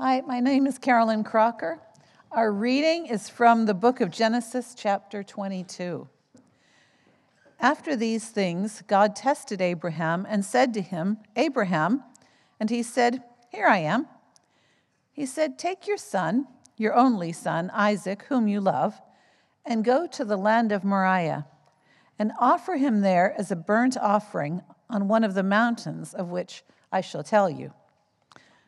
Hi, my name is Carolyn Crocker. Our reading is from the book of Genesis, chapter 22. After these things, God tested Abraham and said to him, Abraham, and he said, Here I am. He said, Take your son, your only son, Isaac, whom you love, and go to the land of Moriah, and offer him there as a burnt offering on one of the mountains of which I shall tell you.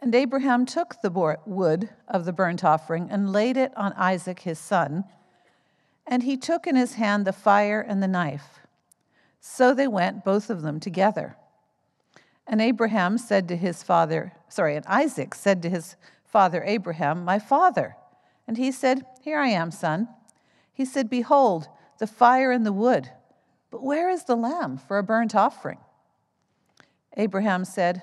And Abraham took the wood of the burnt offering and laid it on Isaac his son. And he took in his hand the fire and the knife. So they went, both of them together. And Abraham said to his father, sorry, and Isaac said to his father Abraham, My father. And he said, Here I am, son. He said, Behold, the fire and the wood, but where is the lamb for a burnt offering? Abraham said,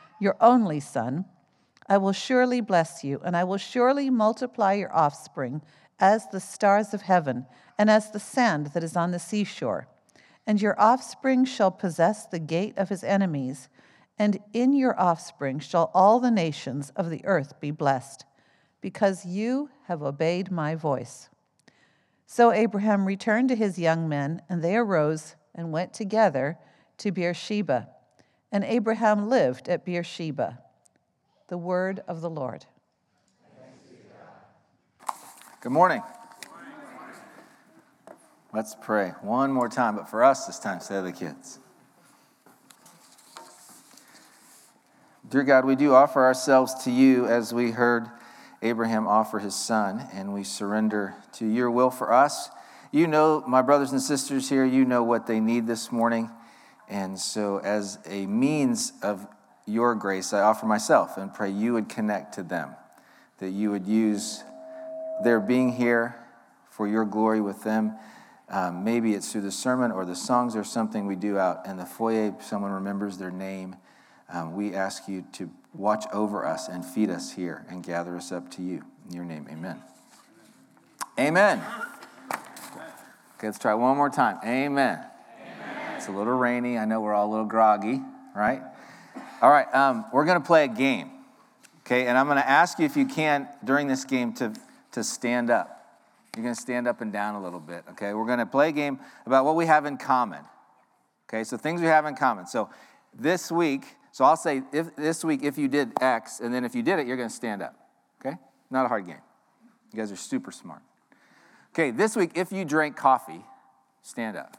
your only son, I will surely bless you, and I will surely multiply your offspring as the stars of heaven and as the sand that is on the seashore. And your offspring shall possess the gate of his enemies, and in your offspring shall all the nations of the earth be blessed, because you have obeyed my voice. So Abraham returned to his young men, and they arose and went together to Beersheba and Abraham lived at Beersheba. The word of the Lord. Good morning. Let's pray one more time, but for us this time, say the kids. Dear God, we do offer ourselves to you as we heard Abraham offer his son, and we surrender to your will for us. You know, my brothers and sisters here, you know what they need this morning. And so, as a means of your grace, I offer myself and pray you would connect to them, that you would use their being here for your glory with them. Um, maybe it's through the sermon or the songs or something we do out in the foyer. Someone remembers their name. Um, we ask you to watch over us and feed us here and gather us up to you. In your name, amen. Amen. Okay, let's try one more time. Amen. It's a little rainy. I know we're all a little groggy, right? All right, um, we're going to play a game, okay? And I'm going to ask you if you can during this game to, to stand up. You're going to stand up and down a little bit, okay? We're going to play a game about what we have in common, okay? So things we have in common. So this week, so I'll say if, this week if you did X, and then if you did it, you're going to stand up, okay? Not a hard game. You guys are super smart. Okay, this week, if you drank coffee, stand up.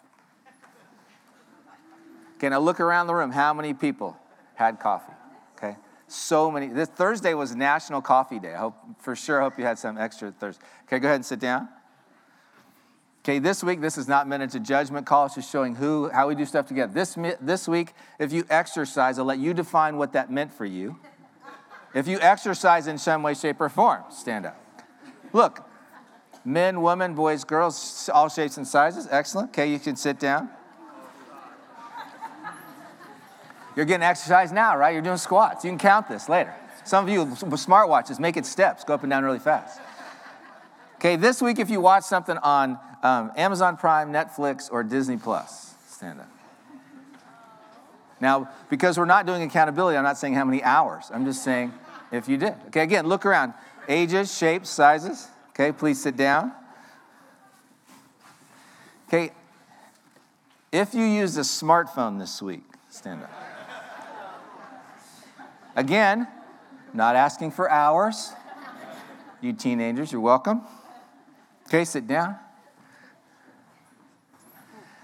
Okay, now look around the room. How many people had coffee? Okay, so many. This Thursday was National Coffee Day. I hope for sure. I hope you had some extra Thursday. Okay, go ahead and sit down. Okay, this week, this is not meant as a judgment call. It's just showing who, how we do stuff together. This, this week, if you exercise, I'll let you define what that meant for you. If you exercise in some way, shape, or form, stand up. Look, men, women, boys, girls, all shapes and sizes. Excellent. Okay, you can sit down. You're getting exercise now, right? You're doing squats. You can count this later. Some of you with smartwatches, make it steps, go up and down really fast. Okay, this week, if you watch something on um, Amazon Prime, Netflix, or Disney Plus. Stand up. Now, because we're not doing accountability, I'm not saying how many hours. I'm just saying if you did. Okay, again, look around. Ages, shapes, sizes. Okay, please sit down. Okay, if you used a smartphone this week, stand up. Again, not asking for hours. You teenagers, you're welcome. Okay, sit down.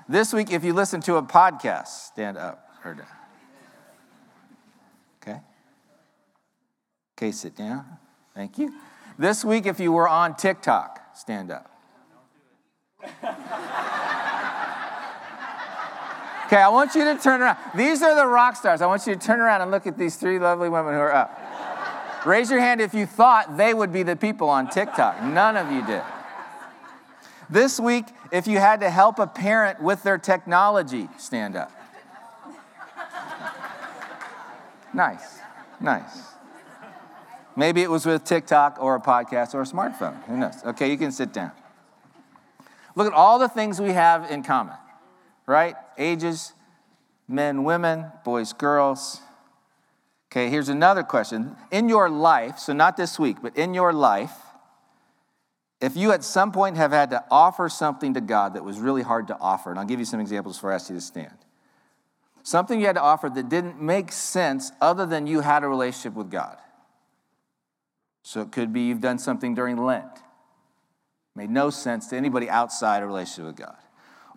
This week, if you listen to a podcast, stand up or down. Okay? Okay, sit down. Thank you. This week, if you were on TikTok, stand up. Okay, I want you to turn around. These are the rock stars. I want you to turn around and look at these three lovely women who are up. Raise your hand if you thought they would be the people on TikTok. None of you did. This week, if you had to help a parent with their technology, stand up. Nice, nice. Maybe it was with TikTok or a podcast or a smartphone. Who knows? Okay, you can sit down. Look at all the things we have in common, right? Ages, men, women, boys, girls. Okay, here's another question. In your life, so not this week, but in your life, if you at some point have had to offer something to God that was really hard to offer, and I'll give you some examples before I ask you to stand. Something you had to offer that didn't make sense other than you had a relationship with God. So it could be you've done something during Lent, made no sense to anybody outside a relationship with God,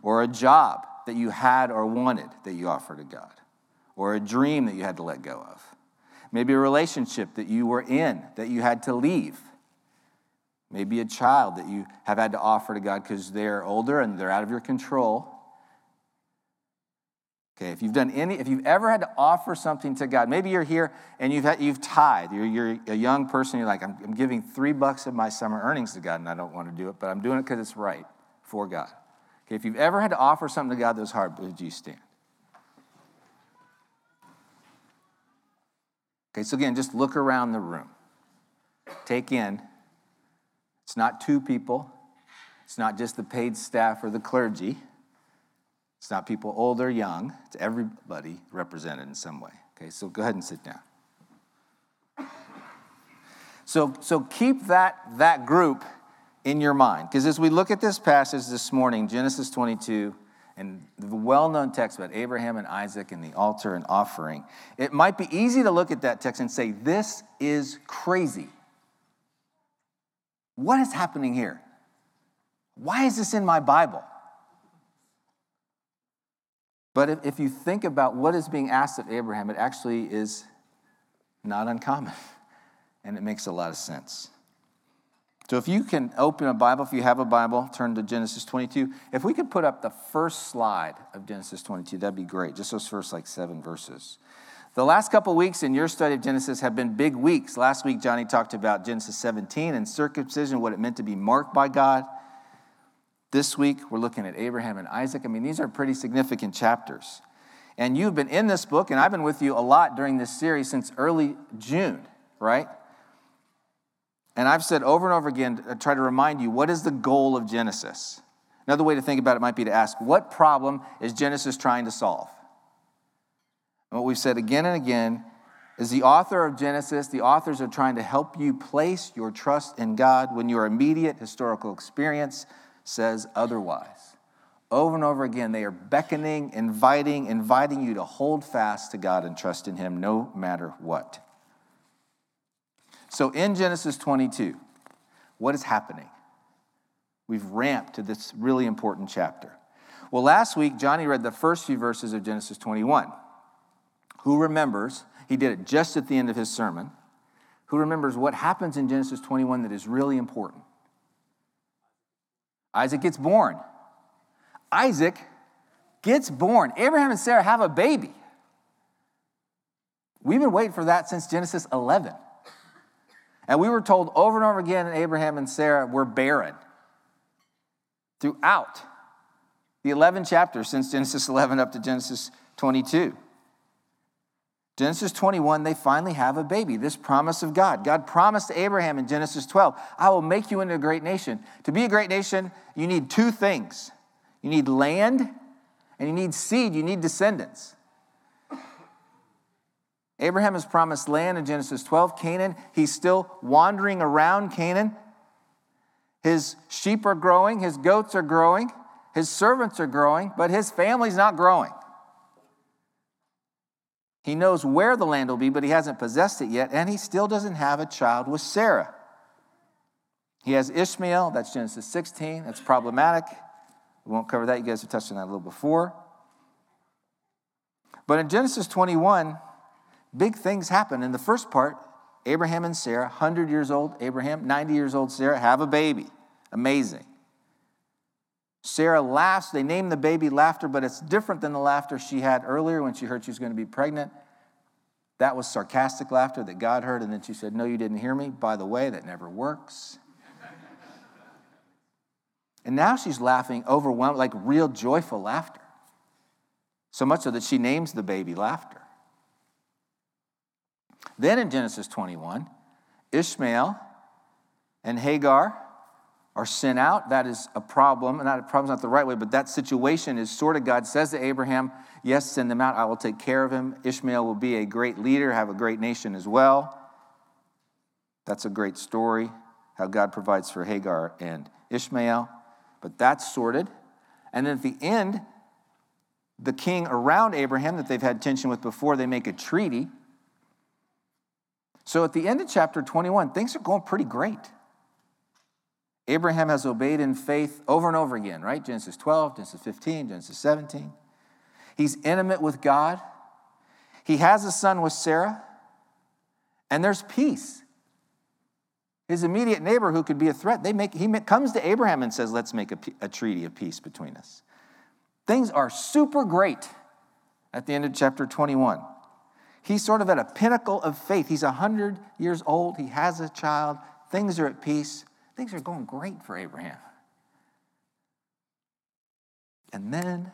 or a job that you had or wanted that you offered to God, or a dream that you had to let go of. Maybe a relationship that you were in that you had to leave Maybe a child that you have had to offer to God because they're older and they're out of your control. Okay, if you've done any, if you've ever had to offer something to God, maybe you're here and you've, had, you've tithed. You're, you're a young person, you're like, I'm, I'm giving three bucks of my summer earnings to God and I don't want to do it, but I'm doing it because it's right for God. Okay, if you've ever had to offer something to God that was hard, would you stand? Okay, so again, just look around the room. Take in it's not two people, it's not just the paid staff or the clergy, it's not people old or young, it's everybody represented in some way. Okay, so go ahead and sit down. So, so keep that, that group in your mind. Because as we look at this passage this morning, Genesis 22, and the well known text about Abraham and Isaac and the altar and offering, it might be easy to look at that text and say, This is crazy. What is happening here? Why is this in my Bible? But if, if you think about what is being asked of Abraham, it actually is not uncommon. And it makes a lot of sense. So if you can open a Bible, if you have a Bible, turn to Genesis 22. If we could put up the first slide of Genesis 22, that'd be great. Just those first like seven verses. The last couple weeks in your study of Genesis have been big weeks. Last week, Johnny talked about Genesis 17 and circumcision, what it meant to be marked by God. This week, we're looking at Abraham and Isaac. I mean, these are pretty significant chapters. And you've been in this book, and I've been with you a lot during this series since early June, right? And I've said over and over again, I try to remind you what is the goal of Genesis? Another way to think about it might be to ask, what problem is Genesis trying to solve? And what we've said again and again is the author of Genesis, the authors are trying to help you place your trust in God when your immediate historical experience says otherwise. Over and over again, they are beckoning, inviting, inviting you to hold fast to God and trust in Him no matter what. So in Genesis 22, what is happening? We've ramped to this really important chapter. Well, last week, Johnny read the first few verses of Genesis 21 who remembers, he did it just at the end of his sermon, who remembers what happens in Genesis 21 that is really important. Isaac gets born. Isaac gets born. Abraham and Sarah have a baby. We've been waiting for that since Genesis 11. And we were told over and over again that Abraham and Sarah were barren throughout the 11 chapters since Genesis 11 up to Genesis 22. Genesis 21, they finally have a baby, this promise of God. God promised Abraham in Genesis 12, I will make you into a great nation. To be a great nation, you need two things you need land and you need seed, you need descendants. Abraham has promised land in Genesis 12, Canaan. He's still wandering around Canaan. His sheep are growing, his goats are growing, his servants are growing, but his family's not growing. He knows where the land will be, but he hasn't possessed it yet, and he still doesn't have a child with Sarah. He has Ishmael, that's Genesis 16, that's problematic. We won't cover that, you guys have touched on that a little before. But in Genesis 21, big things happen. In the first part, Abraham and Sarah, 100 years old, Abraham, 90 years old, Sarah, have a baby. Amazing. Sarah laughs. They name the baby laughter, but it's different than the laughter she had earlier when she heard she was going to be pregnant. That was sarcastic laughter that God heard, and then she said, No, you didn't hear me. By the way, that never works. and now she's laughing overwhelmed, like real joyful laughter. So much so that she names the baby laughter. Then in Genesis 21, Ishmael and Hagar are sent out, that is a problem. Not a problem's not the right way, but that situation is sort of God says to Abraham, Yes, send them out. I will take care of him. Ishmael will be a great leader, have a great nation as well. That's a great story, how God provides for Hagar and Ishmael. But that's sorted. And then at the end, the king around Abraham that they've had tension with before, they make a treaty. So at the end of chapter 21, things are going pretty great. Abraham has obeyed in faith over and over again, right? Genesis 12, Genesis 15, Genesis 17. He's intimate with God. He has a son with Sarah, and there's peace. His immediate neighbor, who could be a threat, they make, he comes to Abraham and says, Let's make a, a treaty of peace between us. Things are super great at the end of chapter 21. He's sort of at a pinnacle of faith. He's 100 years old, he has a child, things are at peace. Things are going great for Abraham. And then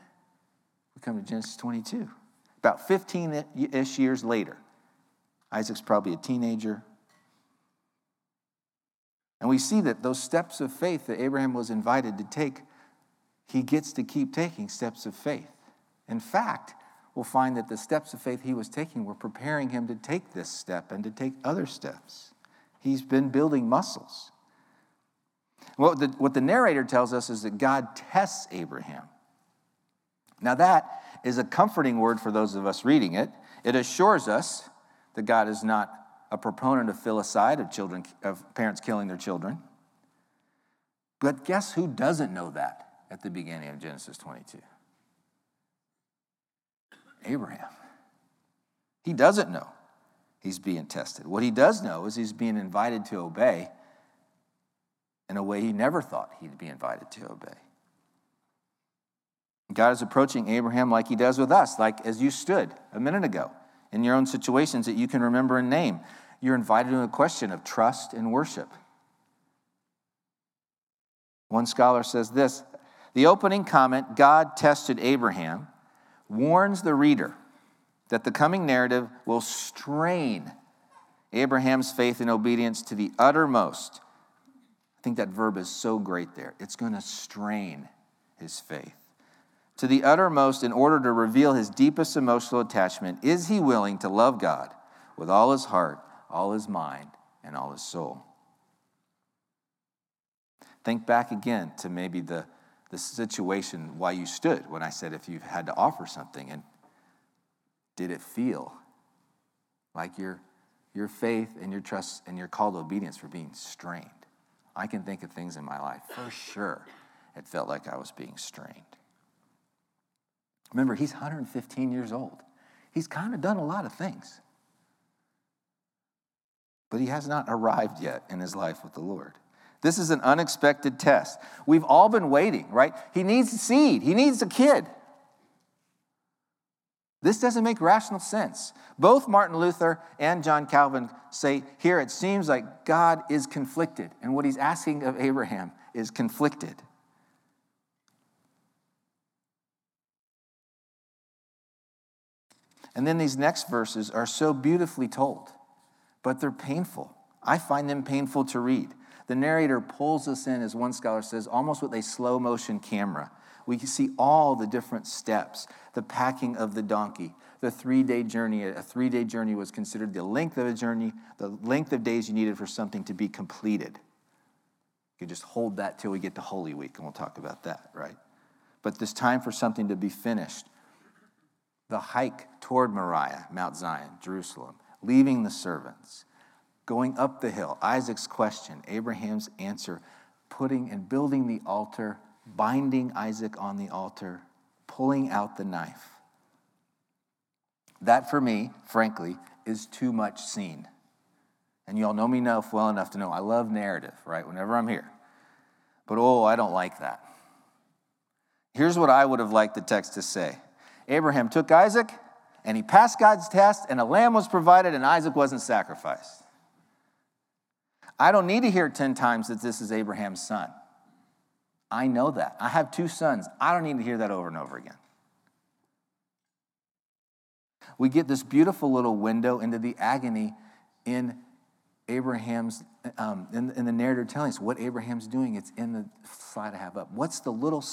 we come to Genesis 22. About 15 ish years later, Isaac's probably a teenager. And we see that those steps of faith that Abraham was invited to take, he gets to keep taking steps of faith. In fact, we'll find that the steps of faith he was taking were preparing him to take this step and to take other steps. He's been building muscles. What the, what the narrator tells us is that God tests Abraham. Now, that is a comforting word for those of us reading it. It assures us that God is not a proponent of filicide, of, children, of parents killing their children. But guess who doesn't know that at the beginning of Genesis 22? Abraham. He doesn't know he's being tested. What he does know is he's being invited to obey in a way he never thought he'd be invited to obey. God is approaching Abraham like he does with us, like as you stood a minute ago in your own situations that you can remember and name. You're invited to a question of trust and worship. One scholar says this the opening comment, God tested Abraham, warns the reader that the coming narrative will strain Abraham's faith and obedience to the uttermost I think that verb is so great there. It's going to strain his faith. To the uttermost, in order to reveal his deepest emotional attachment, is he willing to love God with all his heart, all his mind, and all his soul? Think back again to maybe the, the situation why you stood when I said if you had to offer something, and did it feel like your, your faith and your trust and your call to obedience were being strained? I can think of things in my life, for sure, it felt like I was being strained. Remember, he's 115 years old. He's kind of done a lot of things. But he has not arrived yet in his life with the Lord. This is an unexpected test. We've all been waiting, right? He needs a seed, he needs a kid. This doesn't make rational sense. Both Martin Luther and John Calvin say here it seems like God is conflicted, and what he's asking of Abraham is conflicted. And then these next verses are so beautifully told, but they're painful. I find them painful to read. The narrator pulls us in, as one scholar says, almost with a slow motion camera. We see all the different steps the packing of the donkey, the three day journey. A three day journey was considered the length of a journey, the length of days you needed for something to be completed. You could just hold that till we get to Holy Week, and we'll talk about that, right? But this time for something to be finished the hike toward Moriah, Mount Zion, Jerusalem, leaving the servants, going up the hill, Isaac's question, Abraham's answer, putting and building the altar, binding Isaac on the altar, pulling out the knife. That for me, frankly, is too much scene. And y'all know me enough well enough to know I love narrative, right? Whenever I'm here. But oh, I don't like that. Here's what I would have liked the text to say Abraham took Isaac and he passed God's test, and a lamb was provided, and Isaac wasn't sacrificed. I don't need to hear 10 times that this is Abraham's son. I know that. I have two sons. I don't need to hear that over and over again. We get this beautiful little window into the agony in Abraham's, um, in, in the narrative telling us what Abraham's doing. It's in the slide I have up. What's the little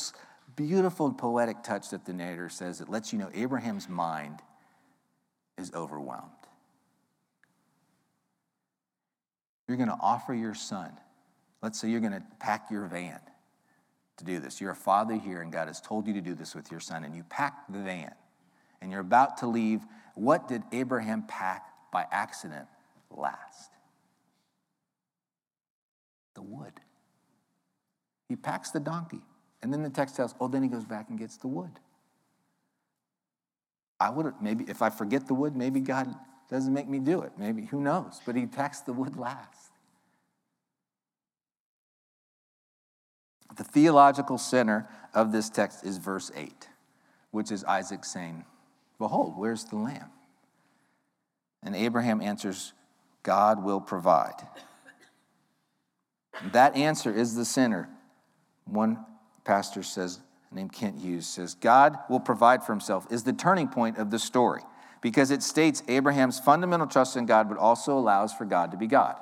beautiful poetic touch that the narrator says that lets you know Abraham's mind is overwhelmed. You're going to offer your son. Let's say you're going to pack your van to do this. You're a father here, and God has told you to do this with your son, and you pack the van, and you're about to leave. What did Abraham pack by accident last? The wood. He packs the donkey. And then the text tells, oh, then he goes back and gets the wood. I would have, maybe, if I forget the wood, maybe God doesn't make me do it. Maybe, who knows? But he packs the wood last. The theological center of this text is verse 8, which is Isaac saying, Behold, where's the lamb? And Abraham answers, God will provide. That answer is the center. One pastor says, named Kent Hughes, says, God will provide for himself is the turning point of the story because it states Abraham's fundamental trust in God, but also allows for God to be God.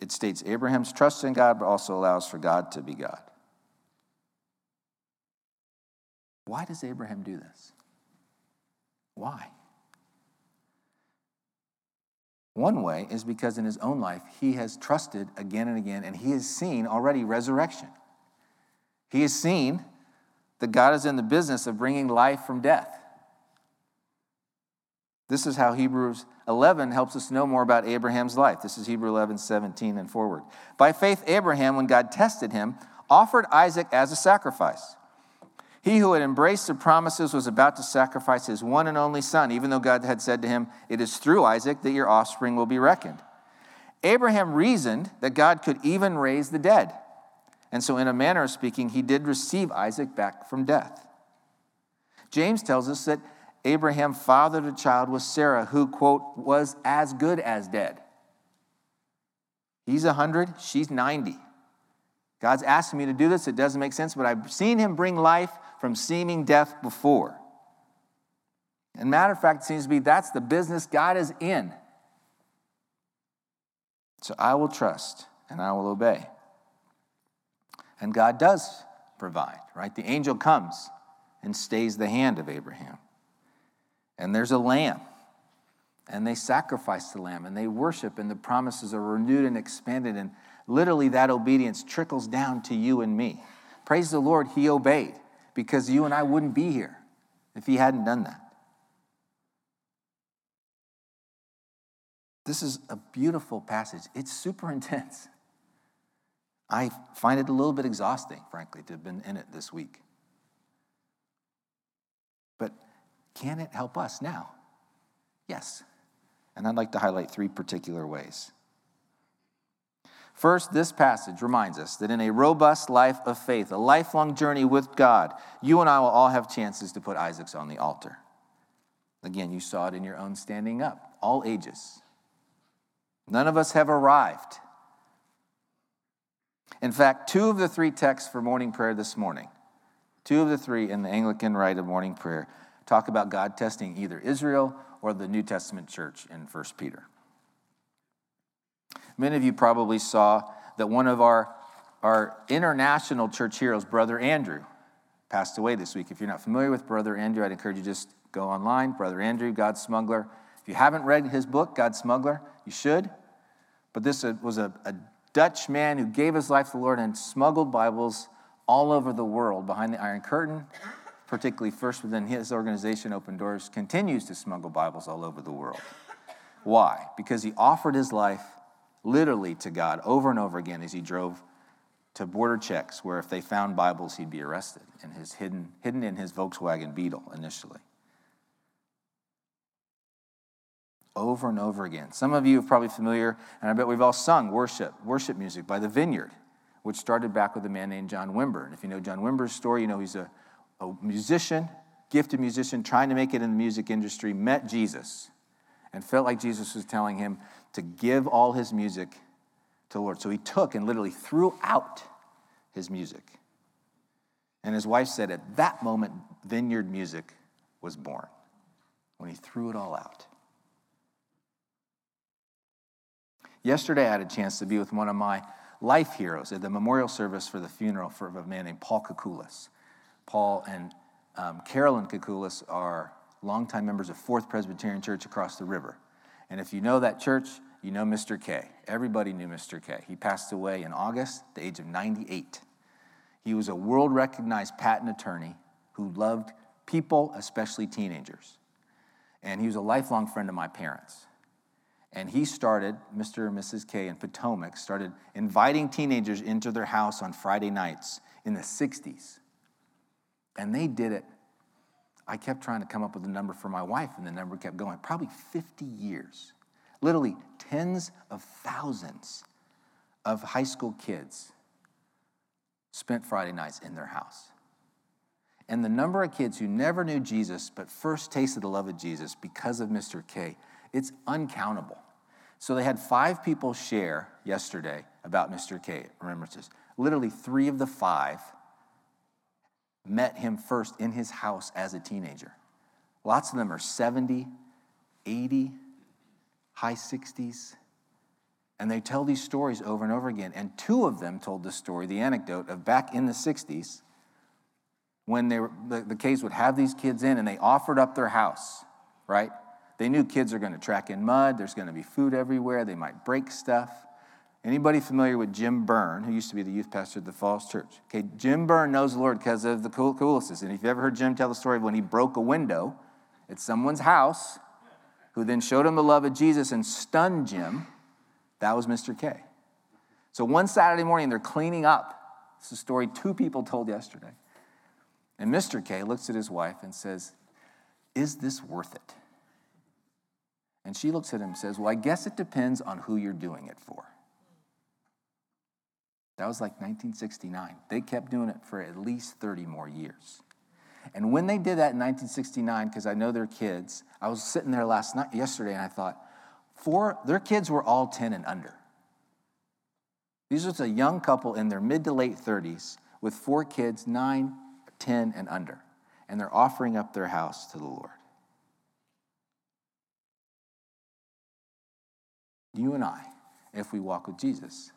It states Abraham's trust in God, but also allows for God to be God. Why does Abraham do this? Why? One way is because in his own life, he has trusted again and again, and he has seen already resurrection. He has seen that God is in the business of bringing life from death. This is how Hebrews 11 helps us know more about Abraham's life. This is Hebrew 11, 17 and forward. By faith, Abraham, when God tested him, offered Isaac as a sacrifice. He who had embraced the promises was about to sacrifice his one and only son, even though God had said to him, It is through Isaac that your offspring will be reckoned. Abraham reasoned that God could even raise the dead. And so, in a manner of speaking, he did receive Isaac back from death. James tells us that Abraham fathered a child with Sarah who, quote, was as good as dead. He's 100, she's 90. God's asking me to do this. It doesn't make sense, but I've seen him bring life from seeming death before. And matter of fact, it seems to be that's the business God is in. So I will trust and I will obey. And God does provide, right? The angel comes and stays the hand of Abraham. And there's a lamb. And they sacrifice the lamb and they worship, and the promises are renewed and expanded. And literally, that obedience trickles down to you and me. Praise the Lord, he obeyed because you and I wouldn't be here if he hadn't done that. This is a beautiful passage. It's super intense. I find it a little bit exhausting, frankly, to have been in it this week. But can it help us now? Yes. And I'd like to highlight three particular ways. First, this passage reminds us that in a robust life of faith, a lifelong journey with God, you and I will all have chances to put Isaac's on the altar. Again, you saw it in your own standing up, all ages. None of us have arrived. In fact, two of the three texts for morning prayer this morning, two of the three in the Anglican rite of morning prayer, talk about God testing either Israel or the New Testament church in 1 Peter. Many of you probably saw that one of our, our international church heroes, Brother Andrew, passed away this week. If you're not familiar with Brother Andrew, I'd encourage you just go online. Brother Andrew, God's Smuggler. If you haven't read his book, God's Smuggler, you should. But this uh, was a, a Dutch man who gave his life to the Lord and smuggled Bibles all over the world behind the Iron Curtain, particularly first within his organization, Open Doors, continues to smuggle Bibles all over the world. Why? Because he offered his life literally to God over and over again as he drove to border checks where if they found Bibles, he'd be arrested and his hidden, hidden in his Volkswagen Beetle initially. Over and over again. Some of you are probably familiar, and I bet we've all sung worship, worship music by the Vineyard, which started back with a man named John Wimber. And if you know John Wimber's story, you know he's a, a musician, gifted musician, trying to make it in the music industry, met Jesus and felt like Jesus was telling him to give all his music to the Lord. So he took and literally threw out his music. And his wife said, at that moment, vineyard music was born, when he threw it all out. Yesterday, I had a chance to be with one of my life heroes at the memorial service for the funeral for a man named Paul Kokulis. Paul and um, Carolyn Kokulis are longtime members of Fourth Presbyterian Church across the river. And if you know that church, you know Mr. K. Everybody knew Mr. K. He passed away in August, the age of 98. He was a world recognized patent attorney who loved people, especially teenagers. And he was a lifelong friend of my parents. And he started, Mr. and Mrs. K in Potomac, started inviting teenagers into their house on Friday nights in the 60s. And they did it I kept trying to come up with a number for my wife, and the number kept going. Probably 50 years. Literally tens of thousands of high school kids spent Friday nights in their house. And the number of kids who never knew Jesus but first tasted the love of Jesus because of Mr. K, it's uncountable. So they had five people share yesterday about Mr. K remembrances. Literally three of the five met him first in his house as a teenager. Lots of them are 70, 80, high 60s. And they tell these stories over and over again. And two of them told the story, the anecdote of back in the 60s, when they were, the, the K's would have these kids in and they offered up their house, right? They knew kids are going to track in mud, there's going to be food everywhere, they might break stuff. Anybody familiar with Jim Byrne, who used to be the youth pastor at the Falls Church? Okay, Jim Byrne knows the Lord because of the cool, coolest. And if you've ever heard Jim tell the story of when he broke a window at someone's house, who then showed him the love of Jesus and stunned Jim, that was Mr. K. So one Saturday morning, they're cleaning up. It's a story two people told yesterday. And Mr. K looks at his wife and says, Is this worth it? And she looks at him and says, Well, I guess it depends on who you're doing it for. That was like 1969. They kept doing it for at least 30 more years. And when they did that in 1969, because I know their kids, I was sitting there last night, yesterday, and I thought, four, their kids were all 10 and under. These was a young couple in their mid to late 30s with four kids, nine, 10, and under. And they're offering up their house to the Lord. You and I, if we walk with Jesus,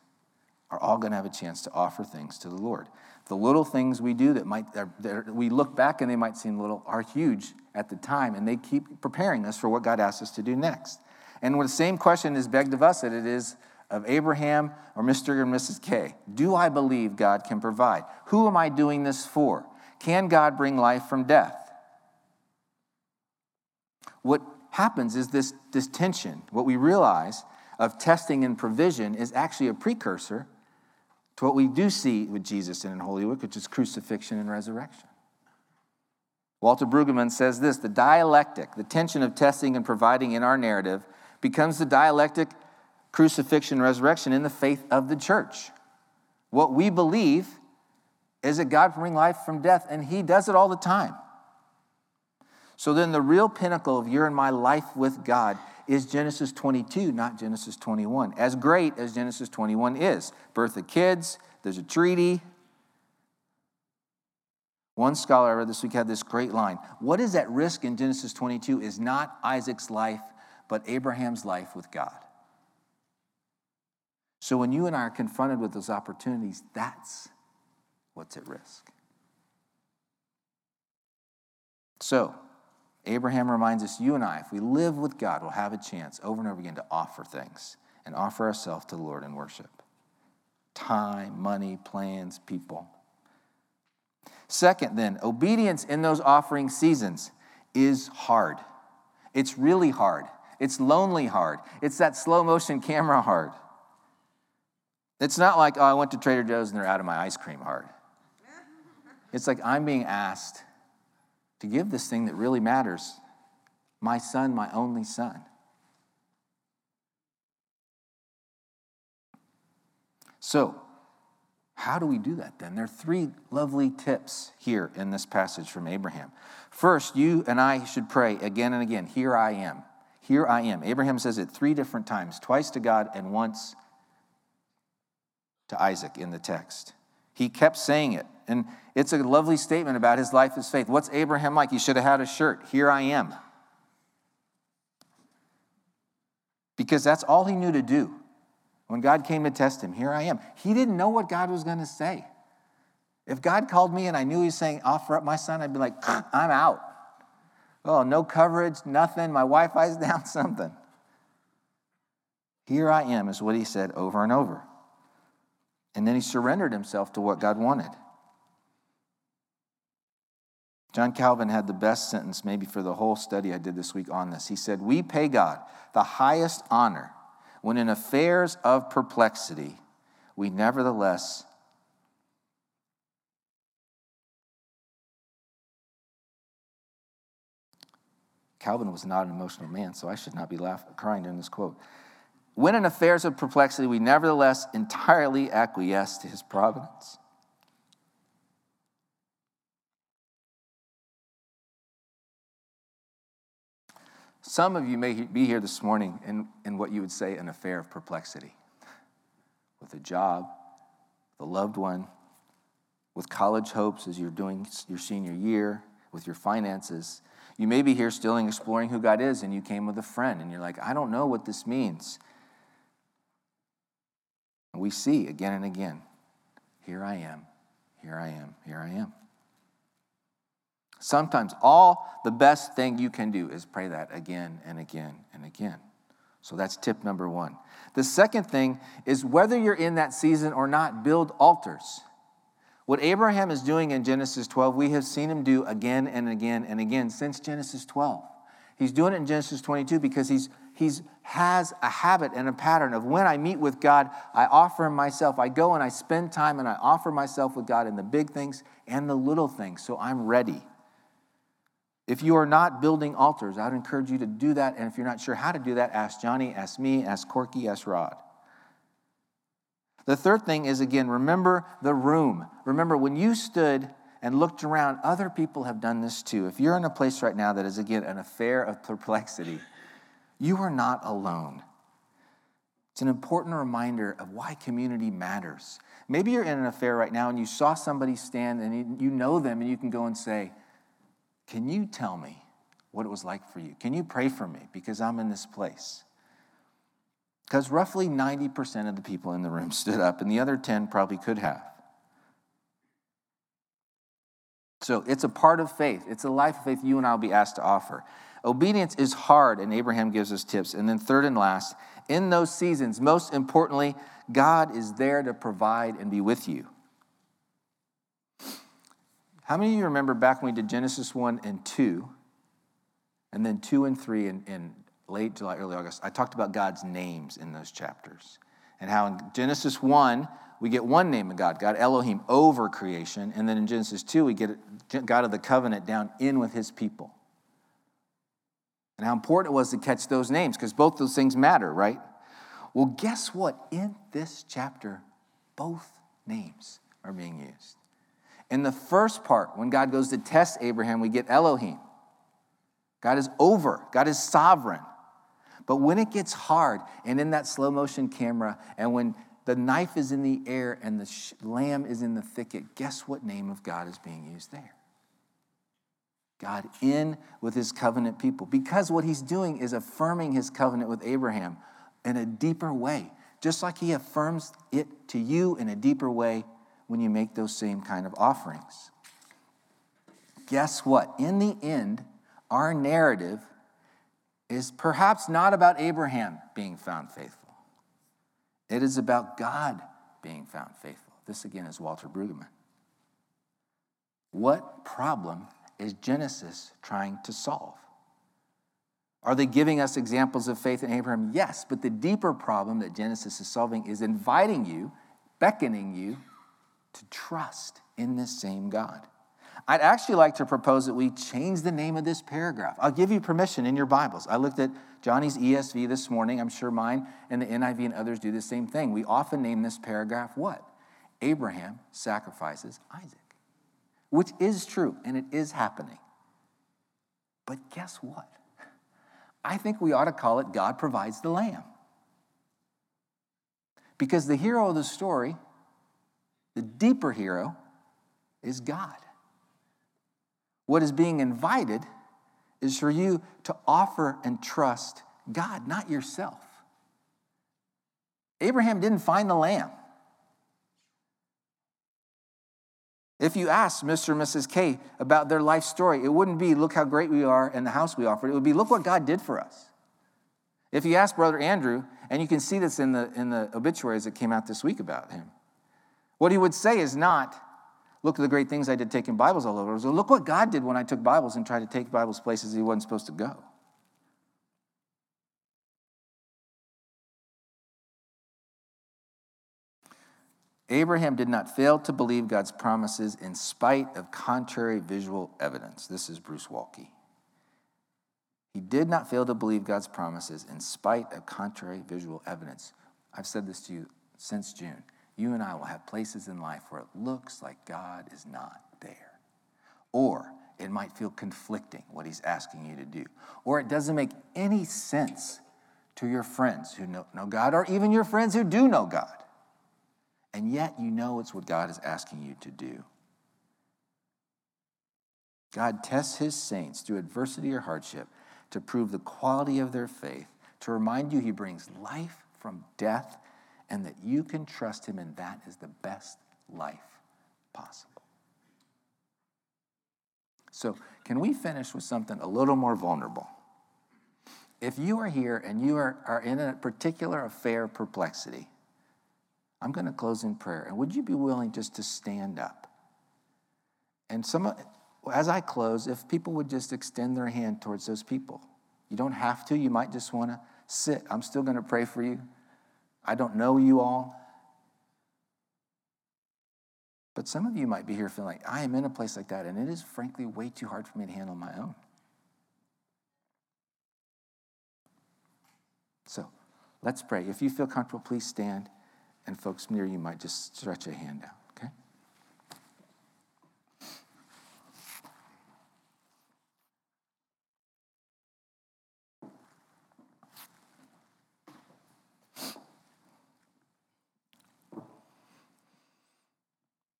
are all going to have a chance to offer things to the Lord. The little things we do that might, that we look back and they might seem little, are huge at the time, and they keep preparing us for what God asks us to do next. And the same question is begged of us that it is of Abraham or Mr. and Mrs. K. Do I believe God can provide? Who am I doing this for? Can God bring life from death? What happens is this, this tension, what we realize of testing and provision, is actually a precursor to what we do see with Jesus in Holy Week, which is crucifixion and resurrection. Walter Brueggemann says this the dialectic, the tension of testing and providing in our narrative, becomes the dialectic crucifixion, resurrection in the faith of the church. What we believe is that God can bring life from death, and He does it all the time. So then, the real pinnacle of your and my life with God is Genesis 22, not Genesis 21. As great as Genesis 21 is birth of kids, there's a treaty. One scholar I read this week had this great line What is at risk in Genesis 22 is not Isaac's life, but Abraham's life with God. So when you and I are confronted with those opportunities, that's what's at risk. So, Abraham reminds us you and I, if we live with God, we'll have a chance over and over again to offer things and offer ourselves to the Lord in worship time, money, plans, people. Second, then, obedience in those offering seasons is hard. It's really hard. It's lonely hard. It's that slow motion camera hard. It's not like, oh, I went to Trader Joe's and they're out of my ice cream hard. It's like I'm being asked to give this thing that really matters my son, my only son. So, how do we do that then? There are three lovely tips here in this passage from Abraham. First, you and I should pray again and again Here I am. Here I am. Abraham says it three different times twice to God and once to Isaac in the text. He kept saying it. And it's a lovely statement about his life as faith. What's Abraham like? He should have had a shirt. Here I am. Because that's all he knew to do. When God came to test him, here I am. He didn't know what God was going to say. If God called me and I knew he was saying, offer up my son, I'd be like, I'm out. Oh, no coverage, nothing. My Wi Fi's down, something. Here I am, is what he said over and over. And then he surrendered himself to what God wanted. John Calvin had the best sentence, maybe for the whole study I did this week on this. He said, We pay God the highest honor when in affairs of perplexity, we nevertheless Calvin was not an emotional man, so I should not be laughing, crying during this quote. When in affairs of perplexity, we nevertheless entirely acquiesce to his providence. Some of you may be here this morning in, in what you would say an affair of perplexity with a job, with a loved one, with college hopes as you're doing your senior year, with your finances. You may be here still exploring who God is, and you came with a friend, and you're like, I don't know what this means. And we see again and again here I am, here I am, here I am. Sometimes all the best thing you can do is pray that again and again and again. So that's tip number one. The second thing is whether you're in that season or not, build altars. What Abraham is doing in Genesis 12, we have seen him do again and again and again since Genesis 12. He's doing it in Genesis 22 because he's he's has a habit and a pattern of when I meet with God, I offer him myself. I go and I spend time and I offer myself with God in the big things and the little things. So I'm ready. If you are not building altars, I would encourage you to do that. And if you're not sure how to do that, ask Johnny, ask me, ask Corky, ask Rod. The third thing is again, remember the room. Remember when you stood and looked around, other people have done this too. If you're in a place right now that is again an affair of perplexity, you are not alone. It's an important reminder of why community matters. Maybe you're in an affair right now and you saw somebody stand and you know them and you can go and say, Can you tell me what it was like for you? Can you pray for me because I'm in this place? Because roughly 90% of the people in the room stood up, and the other 10 probably could have. So it's a part of faith. It's a life of faith you and I will be asked to offer. Obedience is hard, and Abraham gives us tips. And then, third and last, in those seasons, most importantly, God is there to provide and be with you. How many of you remember back when we did Genesis 1 and 2, and then 2 and 3 in, in late July, early August? I talked about God's names in those chapters, and how in Genesis 1, we get one name of God, God Elohim, over creation. And then in Genesis 2, we get God of the covenant down in with his people and how important it was to catch those names because both those things matter, right? Well, guess what? In this chapter, both names are being used. In the first part, when God goes to test Abraham, we get Elohim. God is over, God is sovereign. But when it gets hard, and in that slow motion camera, and when the knife is in the air and the sh- lamb is in the thicket, guess what name of God is being used there? God in with his covenant people. Because what he's doing is affirming his covenant with Abraham in a deeper way, just like he affirms it to you in a deeper way when you make those same kind of offerings. Guess what? In the end, our narrative is perhaps not about Abraham being found faithful. It is about God being found faithful. This again is Walter Brueggemann. What problem is Genesis trying to solve? Are they giving us examples of faith in Abraham? Yes, but the deeper problem that Genesis is solving is inviting you, beckoning you to trust in this same God. I'd actually like to propose that we change the name of this paragraph. I'll give you permission in your Bibles. I looked at Johnny's ESV this morning. I'm sure mine and the NIV and others do the same thing. We often name this paragraph what? Abraham sacrifices Isaac, which is true and it is happening. But guess what? I think we ought to call it God provides the lamb. Because the hero of the story, the deeper hero, is God. What is being invited is for you to offer and trust God, not yourself. Abraham didn't find the lamb. If you asked Mr. and Mrs. K about their life story, it wouldn't be, look how great we are and the house we offered. It would be, look what God did for us. If you ask Brother Andrew, and you can see this in the, in the obituaries that came out this week about him, what he would say is not, look at the great things I did taking Bibles all over. Look what God did when I took Bibles and tried to take Bibles places he wasn't supposed to go. Abraham did not fail to believe God's promises in spite of contrary visual evidence. This is Bruce Waltke. He did not fail to believe God's promises in spite of contrary visual evidence. I've said this to you since June. You and I will have places in life where it looks like God is not there. Or it might feel conflicting what he's asking you to do. Or it doesn't make any sense to your friends who know, God, or even your friends who do know God and yet you know it's what God is asking you to do. God tests his saints through adversity or hardship to prove the quality of their faith, to remind you he brings life from death, and that you can trust him, and that is the best life possible. So, can we finish with something a little more vulnerable? If you are here and you are, are in a particular affair of perplexity, I'm going to close in prayer. And would you be willing just to stand up? And some, as I close, if people would just extend their hand towards those people, you don't have to. You might just want to sit. I'm still going to pray for you. I don't know you all. But some of you might be here feeling like, I am in a place like that, and it is frankly way too hard for me to handle my own. So let's pray. If you feel comfortable, please stand and folks near you might just stretch a hand out, okay?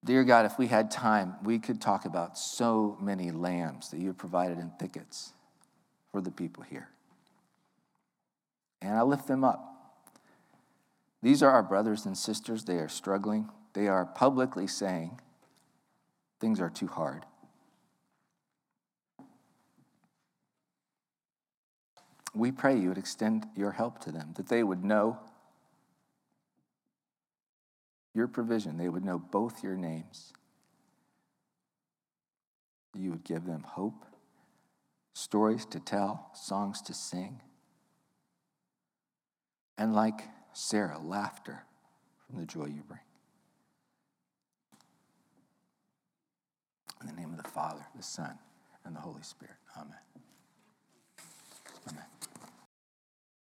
Dear God, if we had time, we could talk about so many lambs that you have provided in thickets for the people here. And I lift them up. These are our brothers and sisters. They are struggling. They are publicly saying things are too hard. We pray you would extend your help to them, that they would know your provision. They would know both your names. You would give them hope, stories to tell, songs to sing. And like Sarah, laughter from the joy you bring. In the name of the Father, the Son, and the Holy Spirit. Amen. Amen.